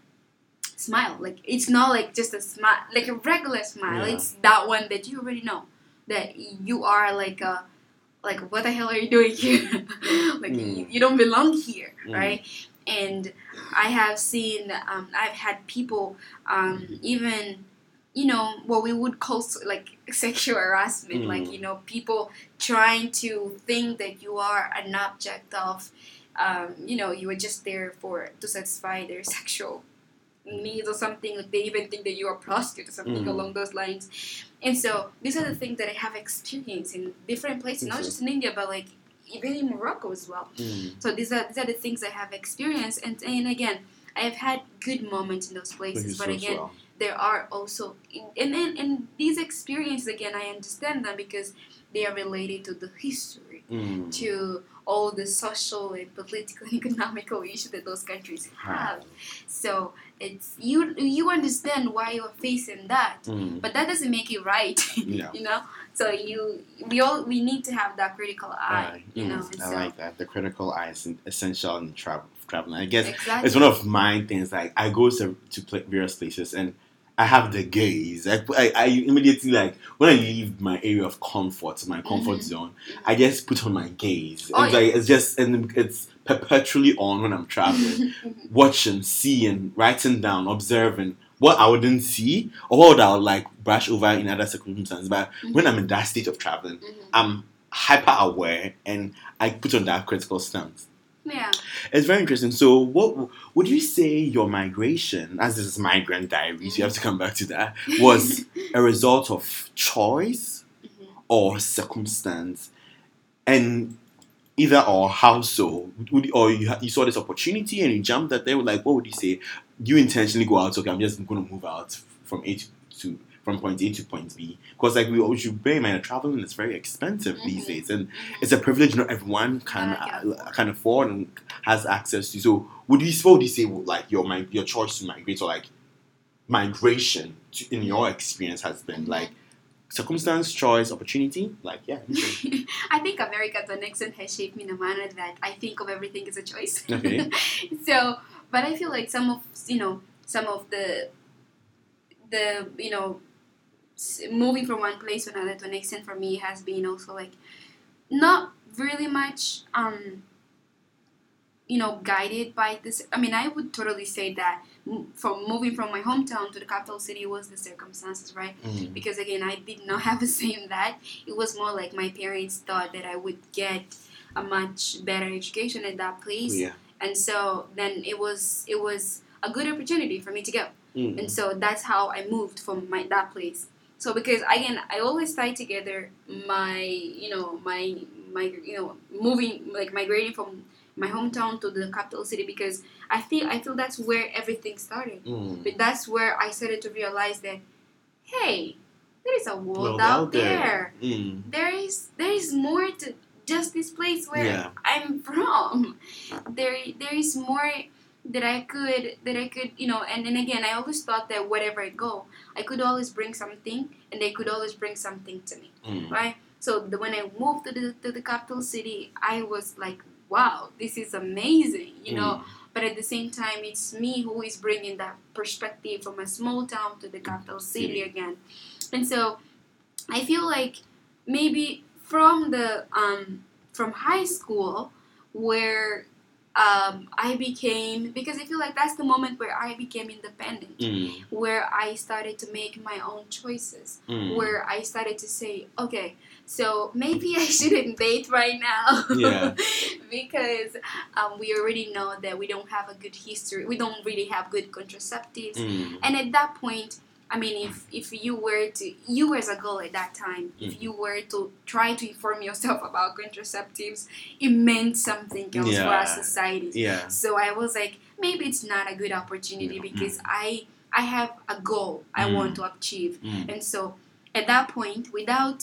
smile like it's not like just a smile like a regular smile Yeah. it's that one that you already know that you are like a like what the hell are you doing here [laughs] like Mm. you, you don't belong here Mm. right and i have seen um, i've had people um, even you know what we would call like [laughs] sexual harassment like Mm. you know people trying to think that you are an object of um, you know you were just there for to satisfy their [laughs] sexual needs or something like they even think that you're a prostitute or something Mm. along those lines and so these are the things that i have experienced in different places not just in india but like even in morocco as well Mm. so these are these are the things I have experienced, and and again, I have had good moments in those places. But so again, swell. there are also and and, and these experiences again, I understand them because they are related to the history, Mm. to all the social and political and [laughs] economical issues that those countries have. So it's you you understand why you're facing that, Mm. but that doesn't make it right. [laughs] Yeah. you know. So you we all we need to have that critical eye. Right. You know. I so, like that. The critical eye is essential in travel traveling. I guess exactly. it's one of my things. Like I go to to various places and I have the gaze. I, I, I immediately like when I leave my area of comfort, my comfort Mhm. zone. I just put on my gaze. Oh, it's yeah. like it's just and it's perpetually on when I'm traveling, [laughs] watching, seeing, writing down, observing what I wouldn't see or what I would like brush over in other circumstances. But when I'm in that state of traveling, Mhm. I'm hyper aware and I put on that critical stance. yeah. It's very interesting. So, what would you say your migration, as this is migrant diaries, you have to come back to that, was a result of choice Mhm. or circumstance? And either or, how so? Would, or you, you saw this opportunity and you jumped at there, like, what would you say? You intentionally go out, okay, I'm just going to move out from A to, from point A to point B. Because, like, we always should bear in mind, traveling is very expensive these Mhm. days. And Mhm. it's a privilege not everyone can Yeah, can uh, can afford and has access to. So, would you would you say like your your choice to migrate or like migration to, in your experience has been Mhm. like circumstance, choice, opportunity? Like yeah. [laughs] I think America to an extent has shaped me in a manner that I think of everything as a choice. Okay. [laughs] so, but I feel like some of you know some of the the you know moving from one place to another to an extent for me has been also like not really much um you know guided by this i mean i would totally say that from moving from my hometown to the capital city was the circumstances right Mm. because again i did not have the [laughs] same that it was more like my parents thought that i would get a much better education at that place yeah. And so then it was it was a good opportunity for me to go Mm. and so that's how i moved from my that place so because again i always tie together my you know my my you know moving like migrating from my hometown to the capital city because i feel i feel that's where everything started Mm. but that's where I started to realize that, hey, there is a world World out there. Mm. There is there is more to just this place where Yeah. I'm from. There there is more that I could that I could you know and then again I always thought that wherever I go I could always bring something and they could always bring something to me Mm. right so the, when I moved to the, to the capital city I was like wow this is amazing you know Mm. but at the same time it's me who is bringing that perspective from a small town to the capital City. again and so i feel like maybe from the um from high school where um, I became because I feel like that's the moment where I became independent, Mm. where I started to make my own choices, Mm. where I started to say, okay, so maybe I [laughs] shouldn't date right now. Yeah. [laughs] because um, we already know that we don't have a good history. We don't really have good contraceptives. Mm. And at that point, I mean, if, if you were to, you as a girl at that time, if Mm. you were to try to inform yourself [laughs] about contraceptives, it meant something else for our society. Yeah. So I was like, maybe it's not a good opportunity Yeah. because I I have a goal I Mm. want to achieve. Mm. And so at that point, without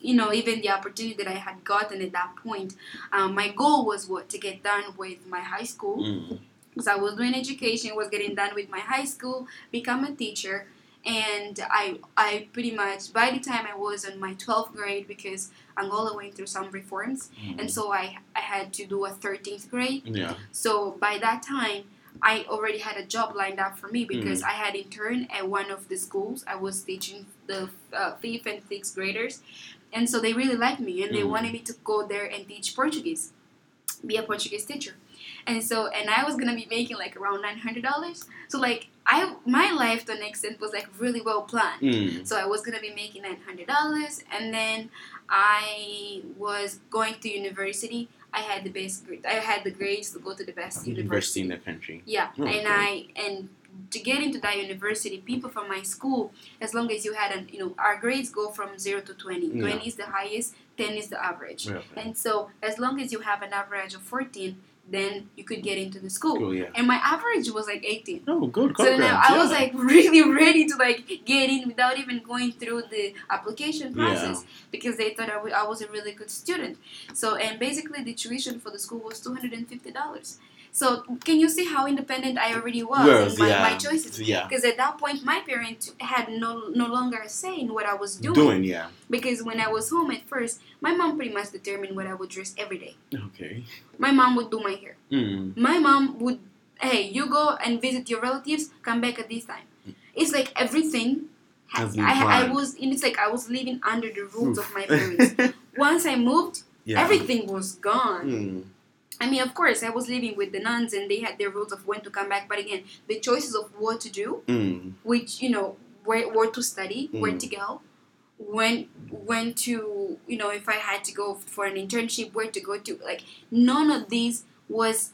you know even the opportunity that I had gotten at that point, um, my goal was what to get done with my high school Mm. because I was doing education, was getting done with my high school, become a teacher, and I I pretty much by the time I was in my twelfth grade because Angola went through some reforms, Mm. and so I I had to do a thirteenth grade. Yeah. So by that time, I already had a job lined up for me because I had interned at one of the schools. I was teaching the uh, fifth and sixth graders, and so they really liked me and they Mm. wanted me to go there and teach Portuguese, be a Portuguese teacher. And so, and I was gonna be making like around nine hundred dollars. So like, I my life to an extent was like really well planned. Mm. So I was gonna be making nine hundred dollars, and then I was going to university. I had the best grade. I had the grades to go to the best University university. in the country. Yeah, Oh, and okay. I and to get into that university, people from my school, as long as you had an, you know, our grades go from zero to twenty. Yeah. Twenty is the highest, ten is the average. Yeah. And so, as long as you have an average of fourteen, then you could get into the school. Cool. Yeah. And my average was like eighteen. Oh, good. So now. I was like [laughs] really ready to like get in without even going through the application Yeah. process because they thought I was a really good student. So and basically the tuition for the school was two hundred and fifty dollars. So can you see how independent I already was in my, yeah. my choices? Yeah. Because at that point, my parents had no no longer a say in what I was doing. Doing, yeah. Because when I was home at first, my mom pretty much determined what I would dress every day. Okay. My mom would do my hair. Mm. My mom would, hey, you go and visit your relatives, come back at this time. It's like everything. ha- Has I, I was, it's like I was living under the rules of my parents. [laughs] Once I moved, yeah. everything was gone. Mm. I mean, of course, I was living with the nuns, and they had their rules of when to come back. But again, the choices of what to do, Mm. which you know, where where to study, where Mm. to go, when when to you know, if I had to go for an internship, where to go to. Like none of these was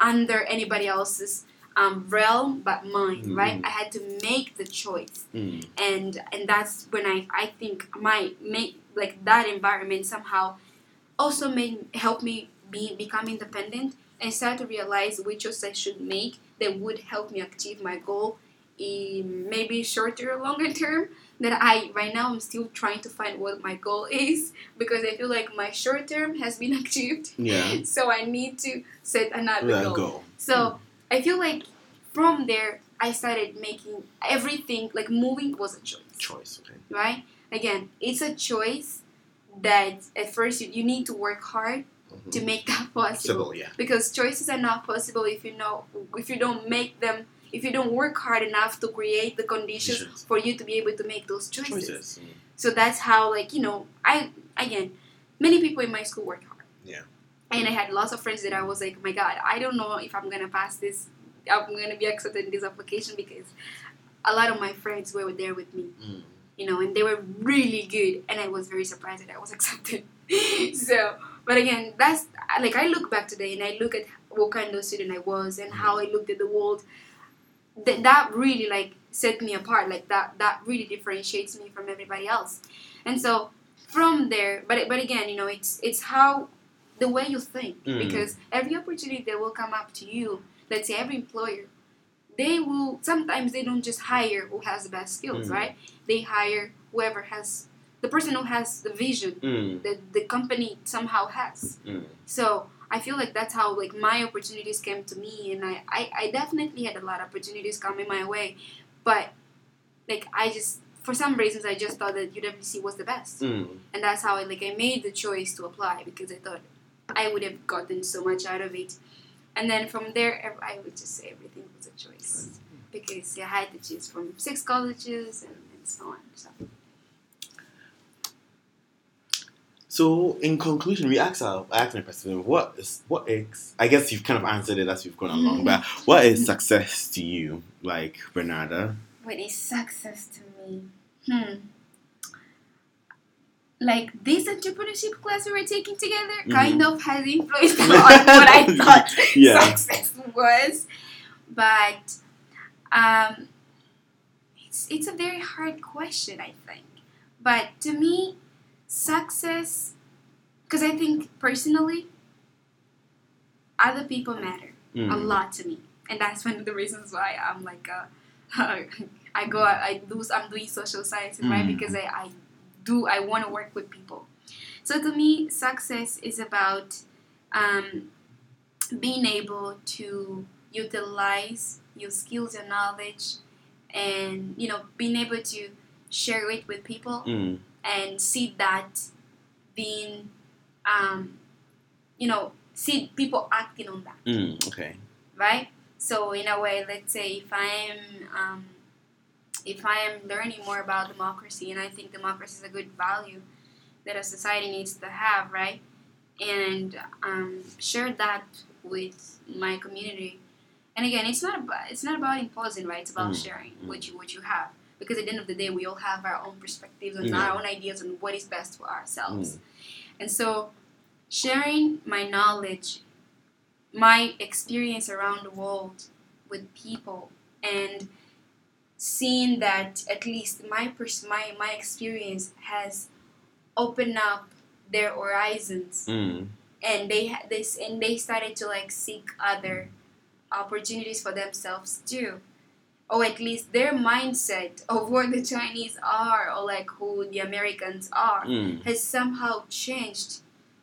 under anybody else's um, realm but mine, right? Mhm. I had to make the choice Mm. and and that's when I I think my make like that environment somehow also made help me be become independent and start to realize which choices I should make that would help me achieve my goal in maybe shorter or longer term that I right now I'm still trying to find what my goal [laughs] is because I feel like my short term has been [laughs] achieved Yeah. [laughs] so I need to set another goal. go. So I feel like from there I started making everything like moving was a choice, Choice. Okay. right? Again, it's a choice that at first you, you need to work hard Mhm. to make that possible Civil, yeah. because choices are not possible if you know if you don't make them if you don't work hard enough to create the conditions for you to be able to make those choices. Choices. Mm. So that's how like you know I again many people in my school work hard. Yeah. And I had lots of friends that I was like, oh my God, I don't know if I'm gonna pass this. I'm gonna be accepted in this application because a lot of my friends were there with me, Mm. you know, and they were really good, and I was very surprised that I was [laughs] accepted. so, but again, that's like I look back today and I look at what kind of student I was and how I looked at the world. That that really like set me apart. Like that that really differentiates me from everybody else. And so from there, but but again, you know, it's it's how the way you think Mm. because every opportunity that will come up to you, let's say every employer, they will sometimes they don't just hire who has the best skills, Mm. right? They hire whoever has the person who has the vision Mm. that the company somehow has. Mm. So I feel like that's how like my opportunities came to me, and I, I, I definitely had a lot of opportunities coming my way, but like I just for some reasons I just thought that UWC was the best, Mm. and that's how I like I made the choice to apply because I thought I would have gotten so much out of it, and then from there I would just say everything was a choice because I had to choose from six colleges and, and so on. So So, in conclusion, we asked our I asked my president, what is what is I guess you've kind of answered it as we've gone along, but what is success to you, like Bernarda? What is success to me? Hmm. Like this entrepreneurship class we were taking together Mhm. kind of has influenced [laughs] on what I thought Yeah. success was. But um, it's it's a very hard question, I think. But to me, success, because I think personally, other people matter a Mm. lot to me, and that's one of the reasons why I'm like uh, [laughs] I go I do I'm doing social sciences right Mm. because I, I do I want to work with people. So to me, success is about um, being able to utilize your skills and knowledge, and you know being able to share it with people Mm. And see that being um, you know see people acting on that Mm. Okay. right? So in a way, let's say if I'm um, if I am learning more about democracy, and I think democracy is a good value that a society needs to have, right? And um, share that with my community. And again, it's not about it's not about imposing, right? It's about Mm, sharing mm. what you what you have. Because at the end of the day, we all have our own perspectives and Yeah. our own ideas on what is best for ourselves. Mm. And so, sharing my knowledge, my experience around the world with people, and seeing that at least my pers- my my experience has opened up their horizons, Mm. and they ha- this and they started to like seek other opportunities for themselves too. Or at least their mindset of what the Chinese are, or like who the Americans are Mm. has somehow changed.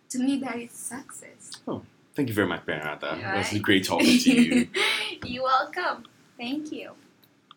To me, that is success. Oh. Thank you very much, Bernarda. It was Right. great talking to you. [laughs] You're welcome. Thank you.